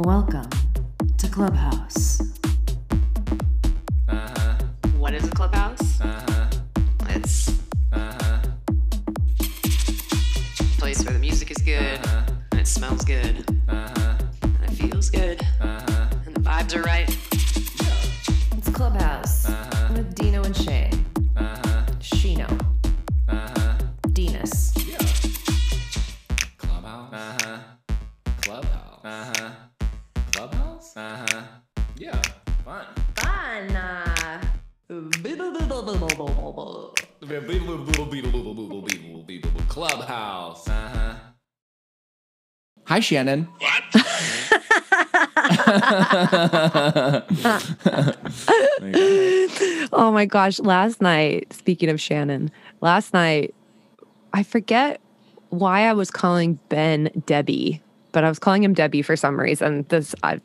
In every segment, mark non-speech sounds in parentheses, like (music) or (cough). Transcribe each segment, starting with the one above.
Welcome to Clubhouse. Hi, Shannon. (laughs) Oh my gosh. Last night, speaking of Shannon, last night, I forget why I was calling Ben Debbie, but I was calling him Debbie for some reason. This, I, (laughs)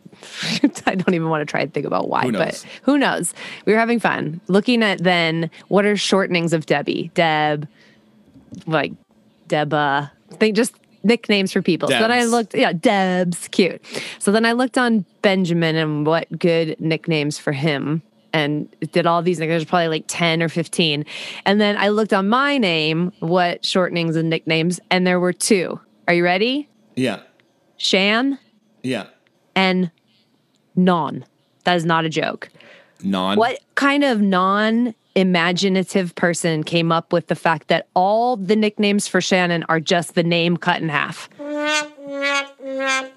I don't even want to try and think about why, Who but who knows? We were having fun looking at then what are shortenings of Debbie? Deb, like Deba. They just nicknames for people. So then I looked, yeah, Deb's cute. So then I looked on Benjamin and what good nicknames for him and did all these. There's probably like 10 or 15. And then I looked on my name, what shortenings and nicknames, and there were two. Are you ready? Yeah. Shan Yeah. and Non. That is not a joke. Non. What kind of non imaginative person came up with the fact that all the nicknames for Shannon are just the name cut in half?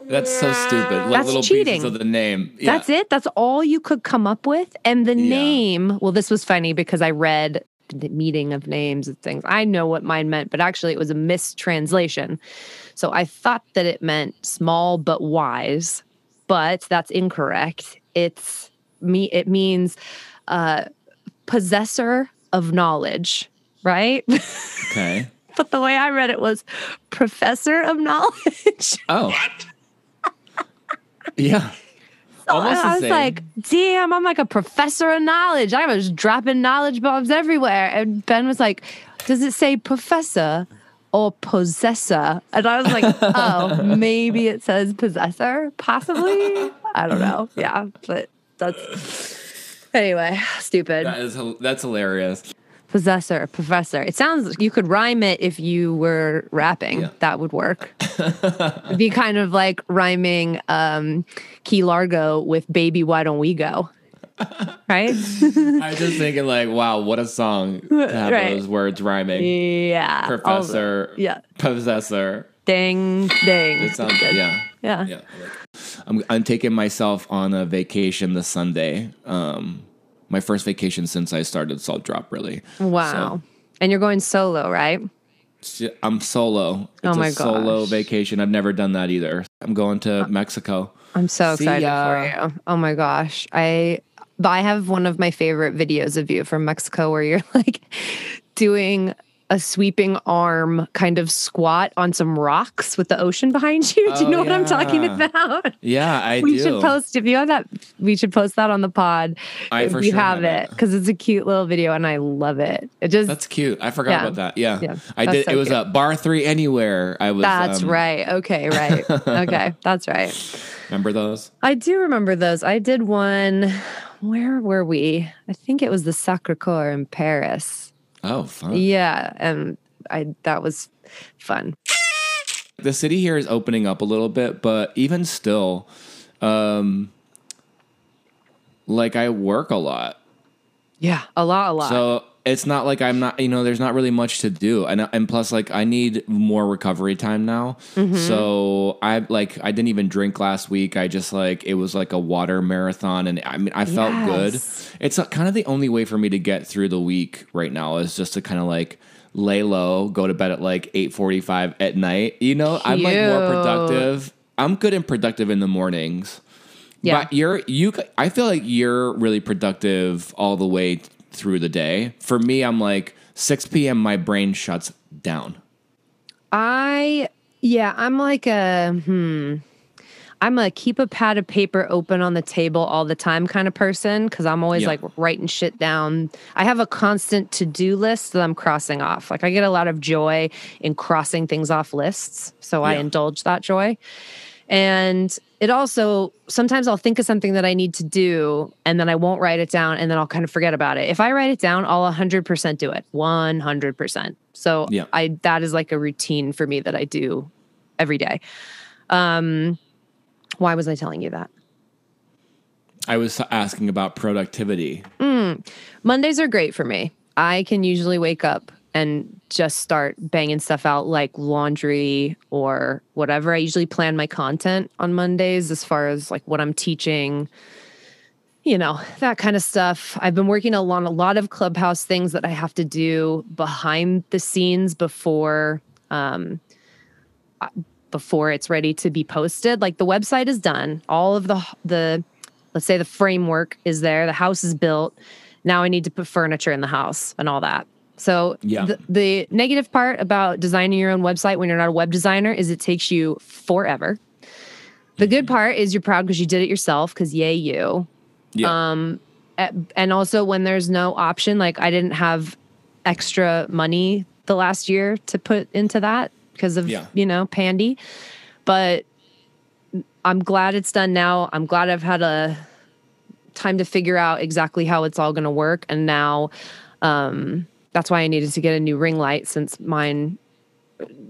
That's so stupid. Like That's little cheating. of the name. Yeah. That's it. That's all you could come up with. And the Yeah. name, well, this was funny because I read the meeting of names and things. I know what mine meant, but actually it was a mistranslation. So I thought that it meant small but wise, but that's incorrect. It's me. It means uh, possessor of knowledge, right? (laughs) Okay. but the way I read it was professor of knowledge. (laughs) Oh. yeah. So Almost the I was same. like, damn, I'm like a professor of knowledge. I was dropping knowledge bombs everywhere. And Ben was like, does it say professor or possessor? And I was like, (laughs) oh, maybe it says possessor, possibly. I don't know. Yeah, but that's (laughs) anyway, (sighs) stupid. That is that's hilarious. Possessor, professor. It sounds you could rhyme it if you were rapping. Yeah. That would work. (laughs) It'd be kind of like rhyming um, Key Largo with Baby Why Don't We Go? (laughs) Right? I was just thinking like, wow, what a song to have Right. those words rhyming. yeah. Professor. yeah. Possessor. Ding, ding. It sounds yeah. yeah. Yeah. I like it. I'm I'm taking myself on a vacation this Sunday. Um my first vacation since I started Salt Drop really. Wow. And you're going solo, right? I'm solo. It's Oh my a solo vacation. I've never done that either. I'm going to Mexico. I'm so See excited ya. for you. Oh my gosh. I but I have one of my favorite videos of you from Mexico where you're (laughs) like doing a sweeping arm kind of squat on some rocks with the ocean behind you. (laughs) Do you Oh, know what I'm talking about? Yeah, I we do. should post if you have that we should post that on the pod I if you sure have it because it's a cute little video and I love it. It just That's cute. I forgot Yeah. about that. Yeah. Yeah, I did so it was a bar 3 anywhere. I was that's um, right. Okay, right. okay, (laughs) that's right. Remember those? I do remember those. I did one. Where were we? I think it was the Sacre Coeur in Paris. Oh, fun. Yeah, and I that was fun. the city here is opening up a little bit, but even still, um, like I work a lot, Yeah, a lot, a lot. so it's not like I'm not, you know, there's not really much to do, and and plus, like I need more recovery time now. Mm-hmm. So I like I didn't even drink last week. I just like it was like a water marathon, and I mean I felt Yes. good. It's kind of the only way for me to get through the week right now is just to kind of like lay low, go to bed at like eight forty five at night. You know, I'm like more productive. I'm good and productive in the mornings. Yeah. But you're you I feel like you're really productive all the way through the day. For me, I'm like 6 p.m. my brain shuts down. I yeah, I'm like a hmm. I'm a keep a pad of paper open on the table all the time kind of person because I'm always Yeah. like writing shit down. I have a constant to do list that I'm crossing off. Like I get a lot of joy in crossing things off lists. So I indulge that joy. And it also sometimes I'll think of something that I need to do and then I won't write it down and then I'll kind of forget about it. If I write it down, I'll 100% do it. 100%. So Yeah. I that is like a routine for me that I do every day. Um why was I telling you that? I was asking about productivity. Mondays are great for me. I can usually wake up and just start banging stuff out like laundry or whatever. I usually plan my content on Mondays as far as like what I'm teaching, you know, that kind of stuff. I've been working on a lot of clubhouse things that I have to do behind the scenes before um before it's ready to be posted. Like the website is done. All of the the let's say the framework is there, the house is built. Now I need to put furniture in the house and all that. So Yeah. the, the negative part about designing your own website when you're not a web designer is it takes you forever. The good part is you're proud because you did it yourself because yay you. Yeah. Um, and also when there's no option, like I didn't have extra money the last year to put into that because of Yeah. you know Pandy, but I'm glad it's done now. I'm glad I've had a time to figure out exactly how it's all going to work, and now um, that's why I needed to get a new ring light since mine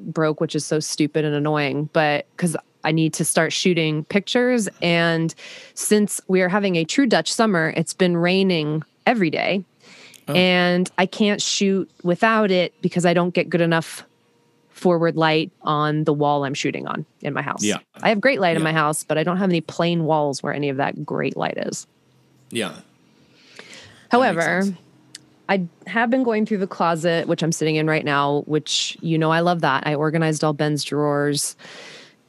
broke, which is so stupid and annoying. But because I need to start shooting pictures, and since we are having a true Dutch summer, it's been raining every day, and I can't shoot without it because I don't get good enough forward light on the wall I'm shooting on in my house. Yeah. I have great light in my house, but I don't have any plain walls where any of that great light is. yeah. However. I have been going through the closet, which I'm sitting in right now, which you know I love that. I organized all Ben's drawers.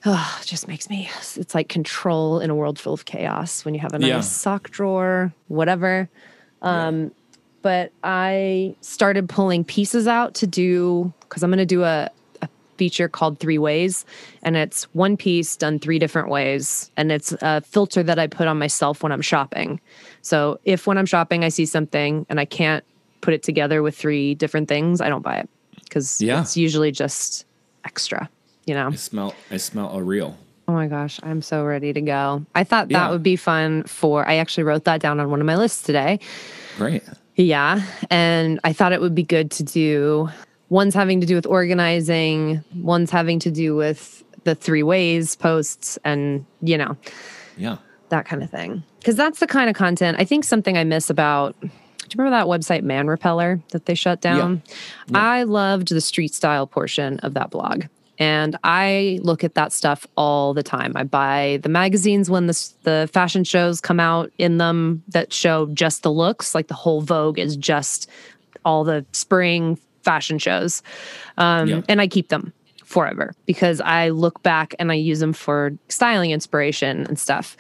Oh, it just makes me, it's like control in a world full of chaos when you have a nice Yeah. sock drawer, whatever. Um, But I started pulling pieces out to do, because I'm going to do a, a feature called Three Ways. And it's one piece done three different ways. And it's a filter that I put on myself when I'm shopping. So if when I'm shopping, I see something and I can't put it together with three different things, I don't buy it because Yeah. it's usually just extra, you know? I smell. I smell a reel. Oh my gosh, I'm so ready to go. I thought that Yeah. would be fun for, I actually wrote that down on one of my lists today. Great. Yeah. And I thought it would be good to do one's having to do with organizing, one's having to do with the three ways posts and, you know, Yeah. that kind of thing. Because that's the kind of content I think something I miss about. Do you remember that website Man Repeller that they shut down? I loved the street style portion of that blog. And I look at that stuff all the time. I buy the magazines when the, the fashion shows come out in them that show just the looks, like the whole Vogue is just all the spring fashion shows. Um, Yeah. And I keep them forever because I look back and I use them for styling inspiration and stuff.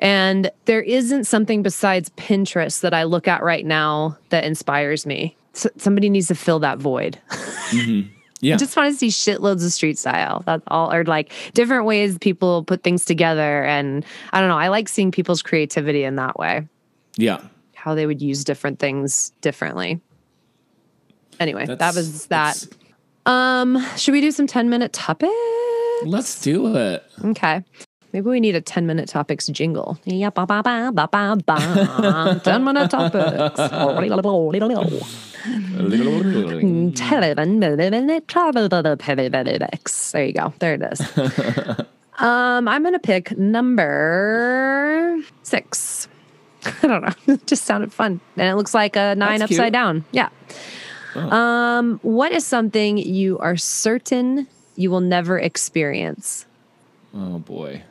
And there isn't something besides Pinterest that I look at right now that inspires me. Somebody needs to fill that void. (laughs) Yeah. I just want to see shitloads of street style. That's all, or like different ways people put things together. And I don't know, I like seeing people's creativity in that way, yeah. how they would use different things differently. Anyway, that was that. Um, should we do some 10 minute topics? Let's do it. Okay. Maybe we need a 10 minute topics jingle. Yeah, ba, ba, ba, ba, ba, ba. (laughs) 10 minute topics. 10 minute topics. There you go. There it is. (laughs) um, I'm going to pick number six. (laughs) I don't know. It just sounded fun. And it looks like a nine That's upside cute. down. Yeah. Um, what is something you are certain you will never experience? Oh boy.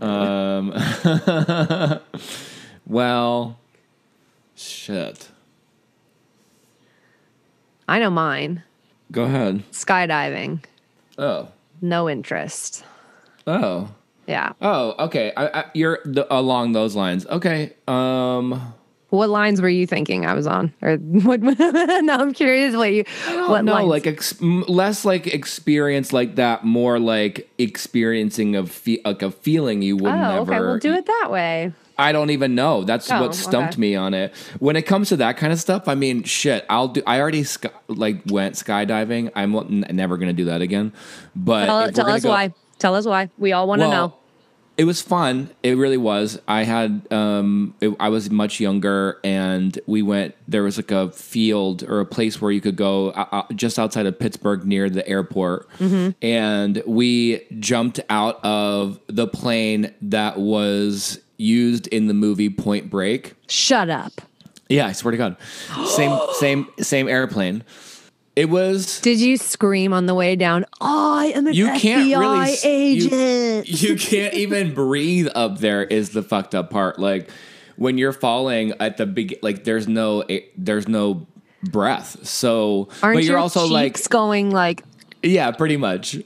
Um. (laughs) well, shit. I know mine. Go ahead. Skydiving. Oh. No interest. Oh. Yeah. Oh. Okay. I, I, you're the, along those lines. Okay. Um. What lines were you thinking I was on? Or (laughs) what? (laughs) no, I'm curious what you. what no, like ex- less like experience like that, more like experiencing of fe- like a feeling you would Oh, never. okay. We'll do it that way. I don't even know. That's Oh, what stumped okay. me on it. When it comes to that kind of stuff, I mean, shit. I'll do. I already sky, like went skydiving. I'm never gonna do that again. But Tell, tell us go- why. Tell us why. We all want to know. It was fun. It really was. I had um it, I was much younger and we went there was like a field or a place where you could go uh, uh, just outside of Pittsburgh near the airport. Mm-hmm. And we jumped out of the plane that was used in the movie Point Break. Shut up. Yeah, I swear to God. Same (gasps) same same airplane. It was Did you scream on the way down? I am an you can't FBI really s- you- agent. You, (laughs) can't even breathe up there is the fucked up part. Like when you're falling at the big like there's no there's no breath. So Aren't but you're your also like going like yeah, pretty much.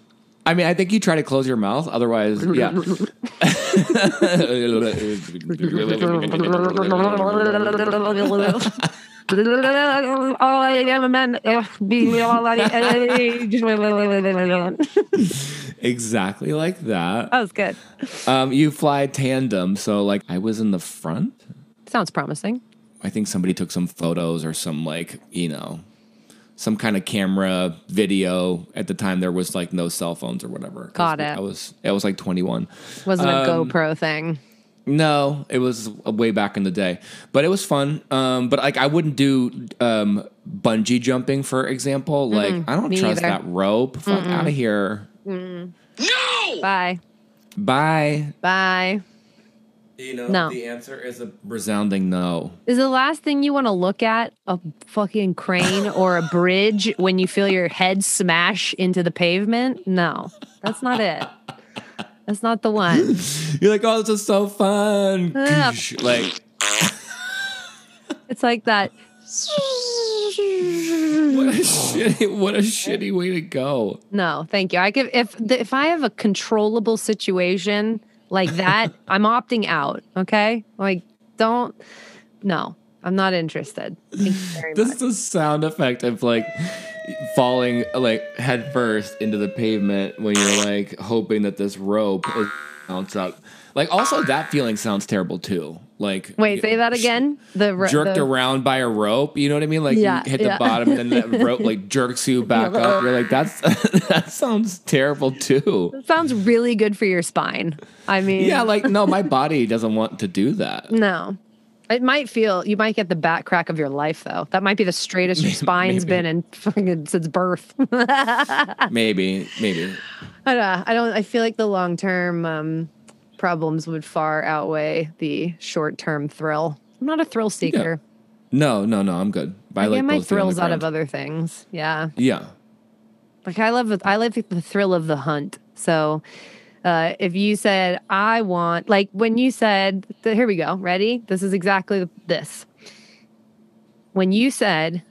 I mean, I think you try to close your mouth, otherwise, yeah. (laughs) (laughs) I am a man. That exactly like that. That was good. Um, you fly tandem, so like I was in the front. Sounds promising. I think somebody took some photos or some like you know some kind of camera video. At the time, there was like no cell phones or whatever Got it. I was I was like twenty one. Wasn't a Um, GoPro thing. No, it was way back in the day, but it was fun. Um, but like I wouldn't do um bungee jumping, for example. Like I don't me trust either. that rope. Fuck out of here. No! Bye. Bye. Bye. You know, No. the answer is a resounding no. Is the last thing you want to look at a fucking crane or a bridge when you feel your head smash into the pavement? No, that's not it. That's not the one. (laughs) You're like, oh, this is so fun. Like, It's like that. what a shitty, what a shitty way to go. No, thank you. I give if the, if I have a controllable situation like that, (laughs) I'm opting out. Okay, like don't. No, I'm not interested. Thank you very This much. is the sound effect of like falling like headfirst into the pavement when you're like hoping that this rope is bounce up. Like also that feeling sounds terrible too. Like Wait, say that again. The ro- Jerked the, around by a rope, you know what I mean? Like Yeah, you hit the yeah. bottom and then that (laughs) rope like jerks you back up. (laughs) You're like, that's (laughs) that sounds terrible too. sounds really good for your spine. I mean, Yeah, like no, my body doesn't want to do that. no. It might feel you might get the back crack of your life though. That might be the straightest your (laughs) spine's been in fucking since birth. (laughs) Maybe, maybe. I don't. I don't. I feel like the long term um, problems would far outweigh the short term thrill. I'm not a thrill seeker. No, no, no, I'm good. I, I, like get my both being on the thrills out of other things. Yeah, Yeah. like I love. I love the thrill of the hunt. So. Uh, if you said I want, like when you said, th- here we go, ready? This is exactly this. When you said,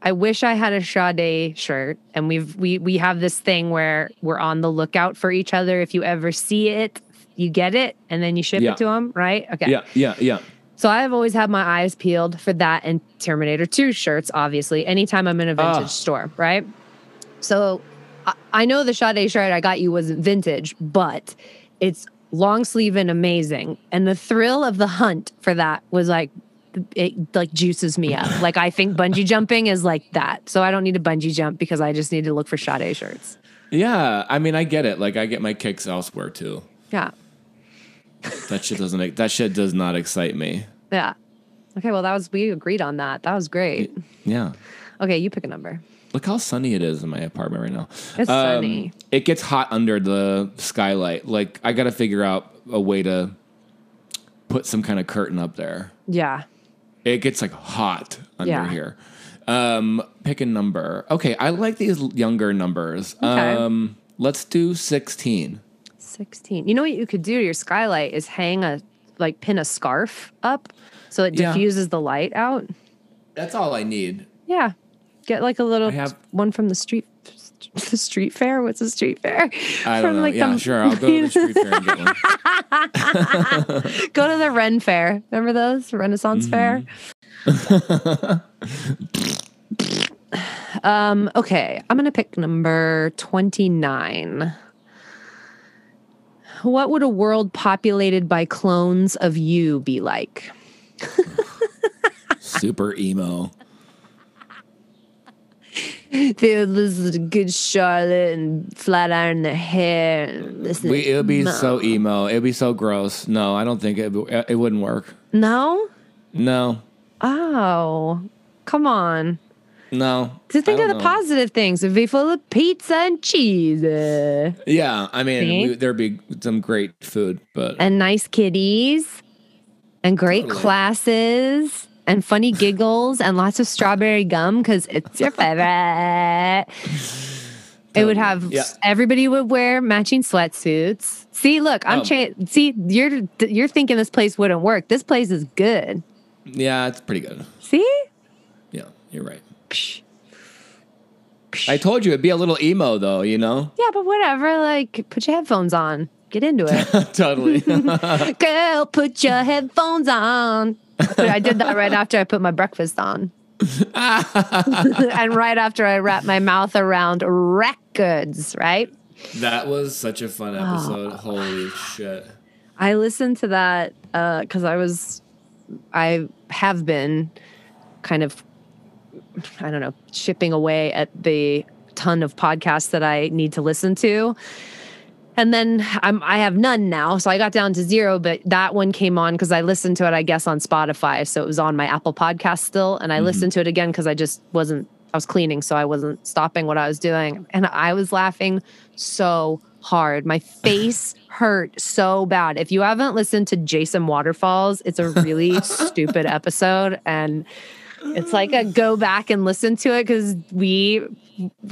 I wish I had a Sade shirt, and we've we we have this thing where we're on the lookout for each other. If you ever see it, you get it, and then you ship Yeah. it to them, right? Okay. Yeah, yeah, yeah. So I've always had my eyes peeled for that and Terminator 2 shirts, obviously, anytime I'm in a vintage Ah. store, right? So I, know the Sade shirt I got you wasn't vintage, but it's long sleeve and amazing. And the thrill of the hunt for that was like, it like juices me up. like I think bungee (laughs) jumping is like that. So I don't need a bungee jump because I just need to look for Sade shirts. Yeah, I mean, I get it. Like, I get my kicks elsewhere too. Yeah. That shit doesn't. That shit does not excite me. Yeah. Okay, well that was we agreed on that. That was great. Yeah. Okay, you pick a number. Look how sunny it is in my apartment right now. Um, It's sunny. It gets hot under the skylight. Like, I got to figure out a way to put some kind of curtain up there. Yeah. It gets like hot under Yeah. here. Um, pick a number. Okay, I like these younger numbers. Okay. Um, let's do sixteen. 16. You know what you could do to your skylight is hang a like pin a scarf up so it Yeah. diffuses the light out. That's all I need. Yeah. Get like a little have- one from the street the street fair. What's a street fair? I don't From, know. like, yeah, the- sure. I'll go to the street fair and get one. (laughs) Go to the Ren Fair. Remember those? Renaissance Fair? (laughs) um, okay. I'm gonna pick number 29. What would a world populated by clones of you be like? (laughs) Super emo. (laughs) they would listen to Good Charlotte and flat iron their hair. And listen We, it would be so emo. It would be so gross. No, I don't think it. It wouldn't work. No? No, Oh, come on. no. To think of the know. positive things. It'd be full of pizza and cheese Yeah, I mean, we, there'd be some great food, but and nice kitties and great Totally. classes and funny giggles and lots of strawberry gum because it's your favorite. It would have Yeah. everybody would wear matching sweatsuits. See, look, I'm um, cha- see you're you're thinking this place wouldn't work. This place is good. yeah, it's pretty good. See? Yeah, you're right. Psh. I told you it'd be a little emo, though. You know, Yeah, but whatever. Like, put your headphones on. Get into it. (laughs) totally. (laughs) Girl, put your headphones on. I did that right after I put my breakfast on. (laughs) and right after I wrapped my mouth around records, right? that was such a fun ah. episode. Holy shit! I listened to that uh, because I was, I have been kind of, I don't know, chipping away at the ton of podcasts that I need to listen to. And then I'm, I have none now. So I got down to zero, but that one came on because I listened to it, I guess, on Spotify. So it was on my Apple podcast still. And I mm-hmm. listened to it again because I just wasn't, I was cleaning. So I wasn't stopping what I was doing. And I was laughing so hard. My face (laughs) hurt so bad. If you haven't listened to Jason Waterfalls, it's a really (laughs) stupid episode. And it's like a go back and listen to it because we (laughs)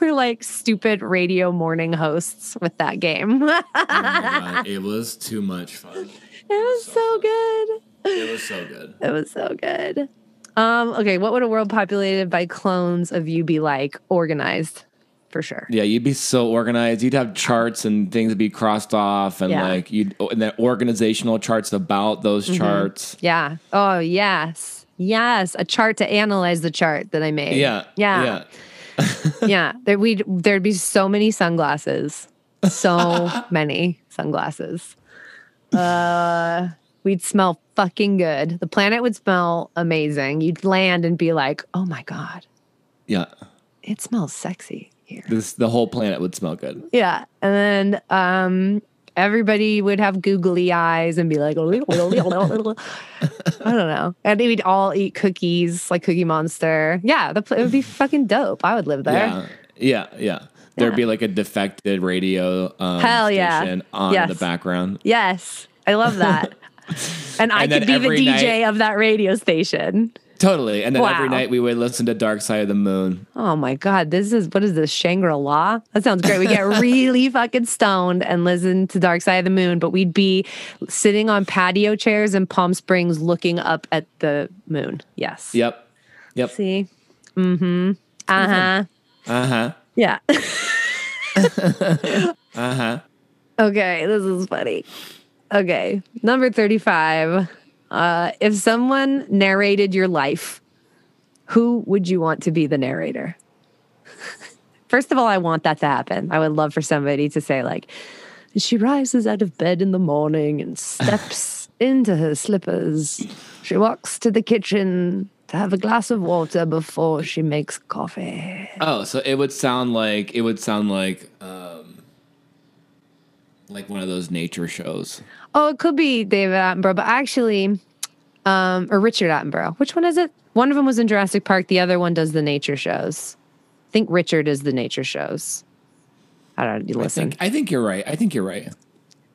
we're like stupid radio morning hosts with that game. it Oh my (laughs) God, it was too much fun. It was so good. It was so good. It was so good. Um, okay, what would a world populated by clones of you be like? Organized, for sure. Yeah, you'd be so organized. You'd have charts and things to be crossed off, and Yeah. like you'd and then organizational charts about those Mm-hmm. charts. Yeah. Oh, yes. Yes. A chart to analyze the chart that I made. Yeah, Yeah. yeah. (laughs) yeah there we there'd be so many sunglasses so (laughs) many sunglasses uh we'd smell fucking good the planet would smell amazing you'd land and be like oh my god yeah. it smells sexy here This the whole planet would smell good. yeah and then um everybody would have googly eyes and be like (laughs) i don't know and we'd all eat cookies like cookie monster yeah the, it would be (laughs) fucking dope i would live there Yeah, yeah, yeah. There'd Yeah. be like a defected radio um, Hell yeah. station on Yes. the background. Yes, I love that. (laughs) and I And could be the DJ night- of that radio station. Totally. And then every night we would listen to Dark Side of the Moon. Oh my God, this is what is this Shangri La? That sounds great. We get (laughs) really fucking stoned and listen to Dark Side of the Moon, but we'd be sitting on patio chairs in Palm Springs looking up at the moon. Yes. Yep. Yep. See? Mm hmm. Uh huh. Uh huh. Yeah. (laughs) Uh huh. Okay, this is funny. Okay, number 35. Uh, if someone narrated your life, who would you want to be the narrator? (laughs) First of all, I want that to happen. I would love for somebody to say, like, she rises out of bed in the morning and steps (laughs) into her slippers. She walks to the kitchen to have a glass of water before she makes coffee. Oh, so it would sound like it would sound like um like one of those nature shows. Oh, it could be David Attenborough, but actually, um, or Richard Attenborough. Which one is it? One of them was in Jurassic Park. The other one does the nature shows. I think Richard is the nature shows. I don't know. You I listen, think I think you're right. I think you're right.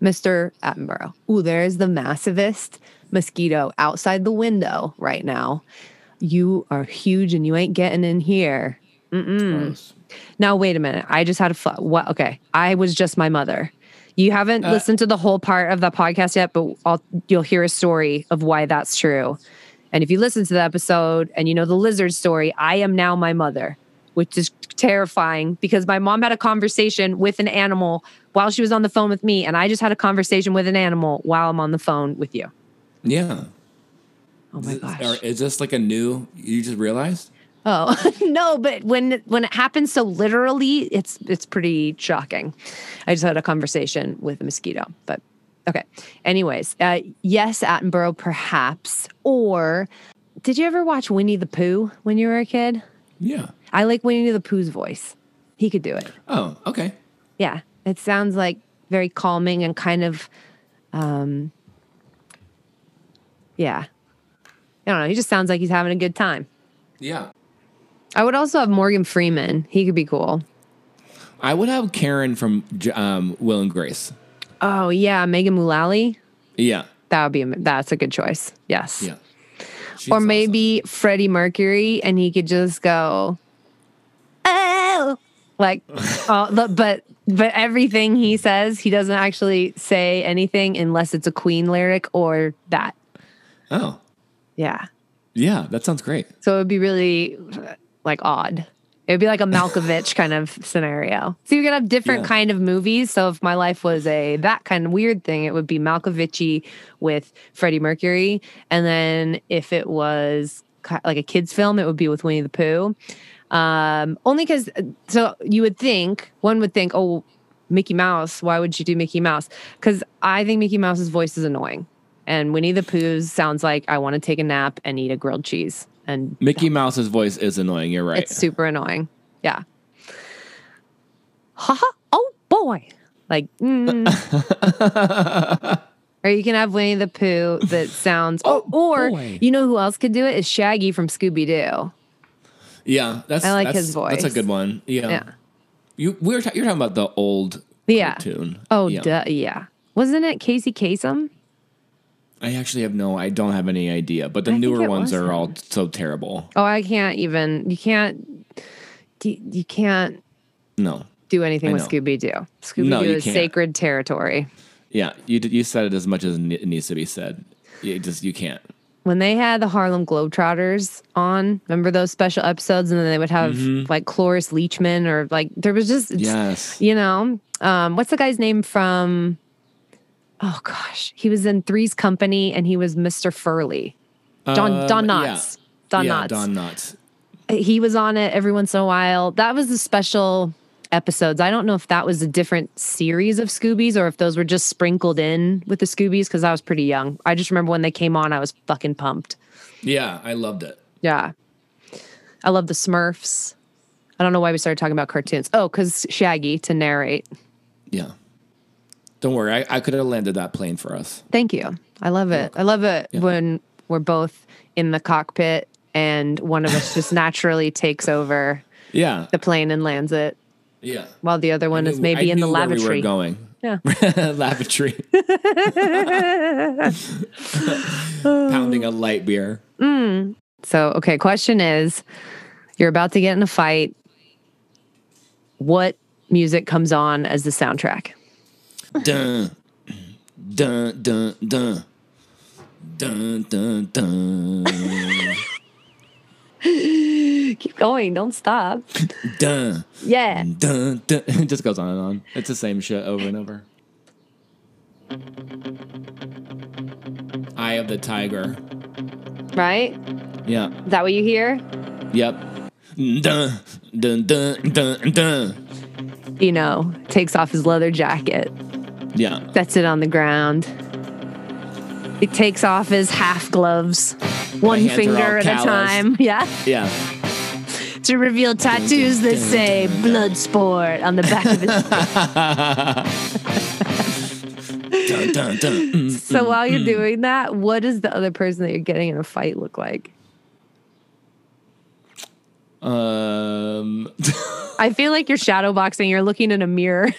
Mr. Attenborough. Ooh, there's the massivest mosquito outside the window right now. You are huge and you ain't getting in here. Now, wait a minute. I just had a what? Okay, I was just my mother. You haven't Uh, listened to the whole part of the podcast yet, but I'll, you'll hear a story of why that's true. And if you listen to the episode and you know the lizard story, I am now my mother, which is terrifying because my mom had a conversation with an animal while she was on the phone with me, and I just had a conversation with an animal while I'm on the phone with you. Yeah. Oh my gosh. Is this like a new you just realized? Oh (laughs) no, but when when it happens so literally, it's it's pretty shocking. I just had a conversation with a mosquito, but okay. Anyways, uh, yes, Attenborough, perhaps. Or did you ever watch Winnie the Pooh when you were a kid? Yeah. I like Winnie the Pooh's voice. He could do it. Oh, okay. Yeah. It sounds like very calming and kind of um yeah. I don't know. He just sounds like he's having a good time. Yeah. I would also have Morgan Freeman. He could be cool. I would have Karen from um, Will and Grace. Oh yeah, Megan Mullally. Yeah. That would be that's a good choice. Yes. Yeah. She's or awesome. maybe Freddie Mercury, and he could just go, oh, like, (laughs) but but but everything he says, he doesn't actually say anything unless it's a Queen lyric or that. Oh, Yeah. yeah. That sounds great. So it would be really like odd. It would be like a Malkovich kind of scenario. So you could have different Yeah. kind of movies. So if my life was a that kind of weird thing, it would be Malkovichy with Freddie Mercury, and then if it was like a kids film, it would be with Winnie the Pooh. Um, only because so you would think one would think, oh, Mickey Mouse. Why would you do Mickey Mouse? Because I think Mickey Mouse's voice is annoying, and Winnie the Pooh's sounds like I want to take a nap and eat a grilled cheese. And Mickey Mouse's voice is annoying. You're right. it's super annoying. Yeah. Ha ha! Oh boy. Like. mm. (laughs) or you can have Winnie the Pooh that sounds. Oh, or boy. you know who else could do it is Shaggy from Scooby Doo. yeah, that's. I like that's, his voice. That's a good one. Yeah. Yeah. You we were ta- you're talking about the old Yeah. cartoon. Oh, yeah. duh, yeah. Wasn't it Casey Kasem? I actually have no. I don't have any idea. But the I newer ones was are all so terrible. Oh, I can't even. You can't. You, can't No. do anything with. Scooby Doo. Scooby Doo No, is can't. sacred territory. Yeah. You you said it as much as it needs to be said. You just you can't. when they had the Harlem Globetrotters on, remember those special episodes? And then they would have Mm-hmm. like Cloris Leachman or like there was just, Yes. you know, um, what's the guy's name from? Oh gosh, he was in Three's Company and he was Mr. Furley. Don Um, Don yeah. Don yeah, Knotts. Don Knotts. he was on it every once in a while. That was the special episodes. I don't know if that was a different series of Scoobies or if those were just sprinkled in with the Scoobies because I was pretty young. I just remember when they came on, I was fucking pumped. Yeah, I loved it. Yeah. I love the Smurfs. I don't know why we started talking about cartoons. Oh, because Shaggy to narrate. Yeah. Don't worry, I, I could have landed that plane for us. Thank you. I love it. I love it Yeah. when we're both in the cockpit and one of us just naturally takes over Yeah. the plane and lands it Yeah. while the other one I is maybe I in the knew lavatory. We were going. Yeah. (laughs) lavatory. (laughs) (laughs) Pounding a light beer. Mm. So, okay, question is you're about to get in a fight. What music comes on as the soundtrack? Dun, dun, dun, dun. Dun, dun, dun. (laughs) Keep going. Don't stop. dun, Yeah. dun, dun. (laughs) It just goes on and on. It's the same shit over and over. Eye of the Tiger. Right? Yeah. Is that what you hear? Yep. Dun, dun, dun, dun, dun. You know, takes off his leather jacket, Yeah. sets it on the ground. He takes off his half gloves, one finger at calloused. a time. (laughs) Yeah. Yeah. To reveal tattoos that say blood sport on the back of his (laughs) Dun, dun, dun. Mm. (laughs) So while you're doing that, what does the other person that you're getting in a fight look like? Um, I feel like you're shadow boxing. You're looking in a mirror.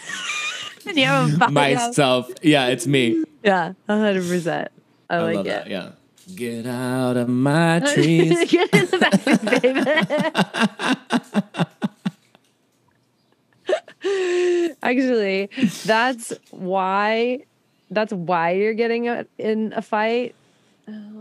And (laughs) you have a (laughs) fight. myself. Yeah, it's me. Yeah, hundred percent. I, I like love it. that. Yeah. Get out of my (laughs) trees. Get in the back, baby. Actually, that's why. That's why you're getting a, in a fight.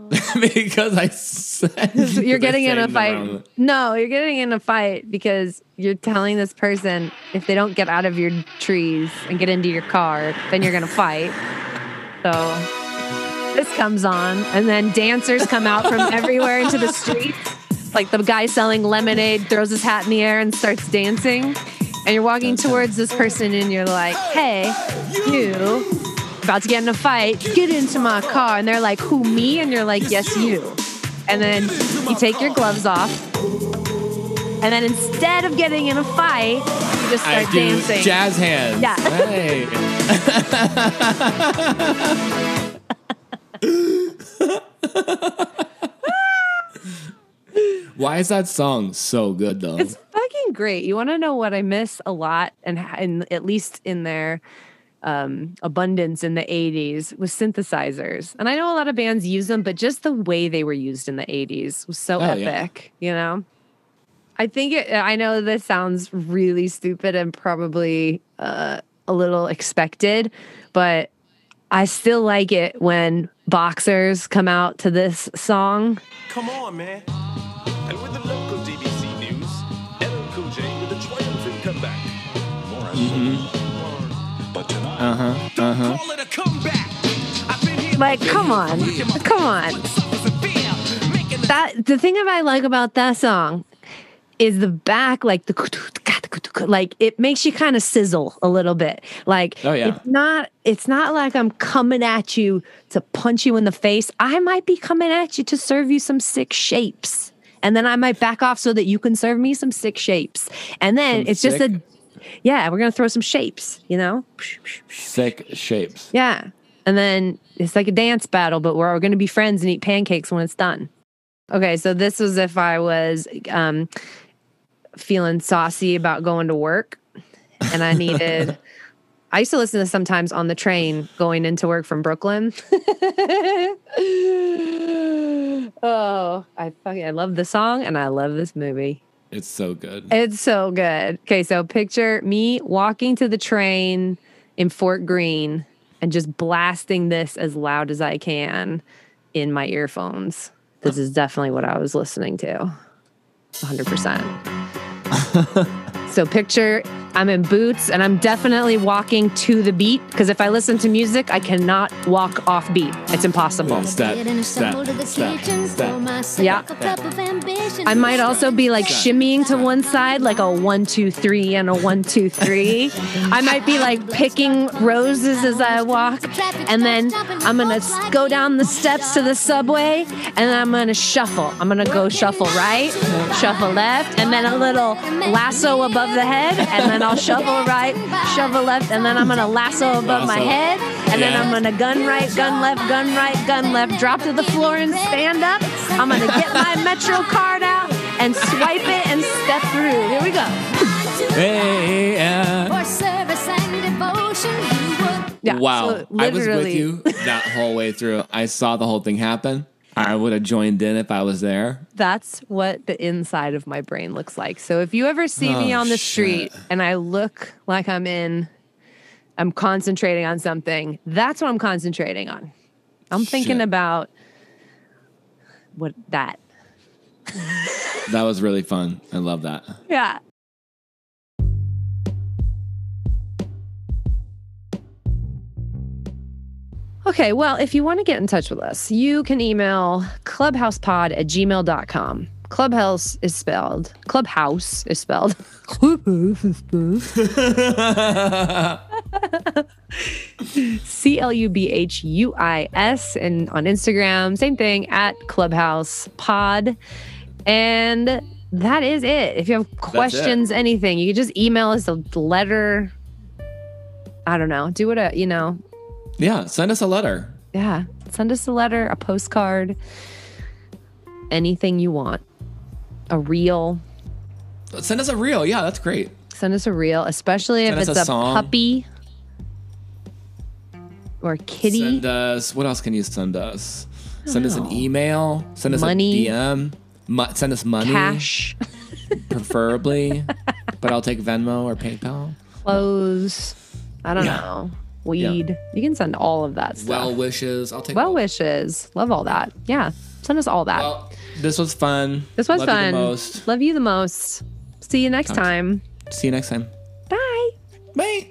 (laughs) because I said (laughs) You're getting in a fight. No, you're getting in a fight because you're telling this person if they don't get out of your trees and get into your car, then you're gonna fight. So this comes on, and then dancers come out from (laughs) everywhere into the streets. Like the guy selling lemonade throws his hat in the air and starts dancing. And you're walking towards this person, and you're like, "Hey, you." About to get in a fight, get into my car. And they're like, Who, me? And you're like, Yes, you. And then you take your gloves off And then instead of getting in a fight, you just start I do dancing. jazz hands. Yeah. Hey. (laughs) Why is that song so good though? It's fucking great. You want to know what I miss a lot, and and at least in their um, abundance in the '80s was synthesizers. And I know a lot of bands use them, but just the way they were used in the '80s was so Oh, yeah. epic. You know. I think it, I know this sounds really stupid and probably uh, a little expected, but I still like it when boxers come out to this song. Come on, man. And with the local DBC news, LL Cool J with a triumphant comeback. But tonight, Uh-huh. Uh-huh. call it a comeback. I've been here Like, come on, come on. That the thing that I like about that song is the back, like the like it makes you kind of sizzle a little bit. Like Oh, yeah. it's not it's not like I'm coming at you to punch you in the face. I might be coming at you to serve you some sick shapes. And then I might back off so that you can serve me some sick shapes. And then Some it's just a yeah, we're gonna throw some shapes, you know? Sick shapes. Yeah. And then it's like a dance battle, but we're going to be friends and eat pancakes when it's done. Okay, so this was if I was um, feeling saucy about going to work and I needed. (laughs) I used to listen to sometimes on the train going into work from Brooklyn. (laughs) oh, I fucking I love the song and I love this movie. It's so good. It's so good. Okay, so picture me walking to the train in Fort Greene and just blasting this as loud as I can in my earphones. This is definitely what I was listening to. 100%. (laughs) so picture I'm in boots and I'm definitely walking to the beat because if I listen to music, I cannot walk off beat. It's impossible. Step, step, step, step. Yeah. I might also be like shimmying to one side, like a one, two, three, and a one, two, three. I might be like picking roses as I walk, and then I'm gonna go down the steps to the subway, and then I'm gonna shuffle. I'm gonna go shuffle right, shuffle left, and then a little lasso above the head, and then I'll shuffle right, shovel left, and then I'm gonna lasso above my head, and then I'm gonna gun right, gun left, gun right, gun left, drop to the floor and stand up. I'm gonna get my Metro card out and swipe it and step through. Here we go. Hey, yeah. Yeah, wow. so I was with literally- you that whole way through. I saw the whole thing happen. I would have joined in if I was there. That's what the inside of my brain looks like. So if you ever see me Oh, on the shit. street and I look like I'm in, I'm concentrating on something, that's what I'm concentrating on. I'm thinking Shit. about what that. That was really fun. I love that. Yeah. Okay, well, if you want to get in touch with us, you can email clubhousepod at gmail.com. Clubhouse is spelled, clubhouse is spelled. (laughs) Clubhouse is spelled. (laughs) C L U B H U I S. And on Instagram, same thing at Clubhouse Pod. And that is it. If you have questions, anything, you can just email us a letter. I don't know. Do what a, you know, Yeah, send us a letter. yeah. Send us a letter, a postcard, anything you want. A reel. Send us a reel. Yeah, that's great. Send us a reel, especially Send if it's a a, puppy or a kitty. Send us. What else can you send us? Send us an email. Send us Money. a DM. Mo- send us money, cash, (laughs) preferably. but I'll take Venmo or PayPal. clothes. I don't Yeah. know weed. Yeah. You can send all of that stuff. Well wishes. I'll take well all. wishes. Love all that. Yeah. Send us all that. Well, this was fun. This was Love fun. most. Love you the most. See you next Talk time. See you next time. Bye. Bye.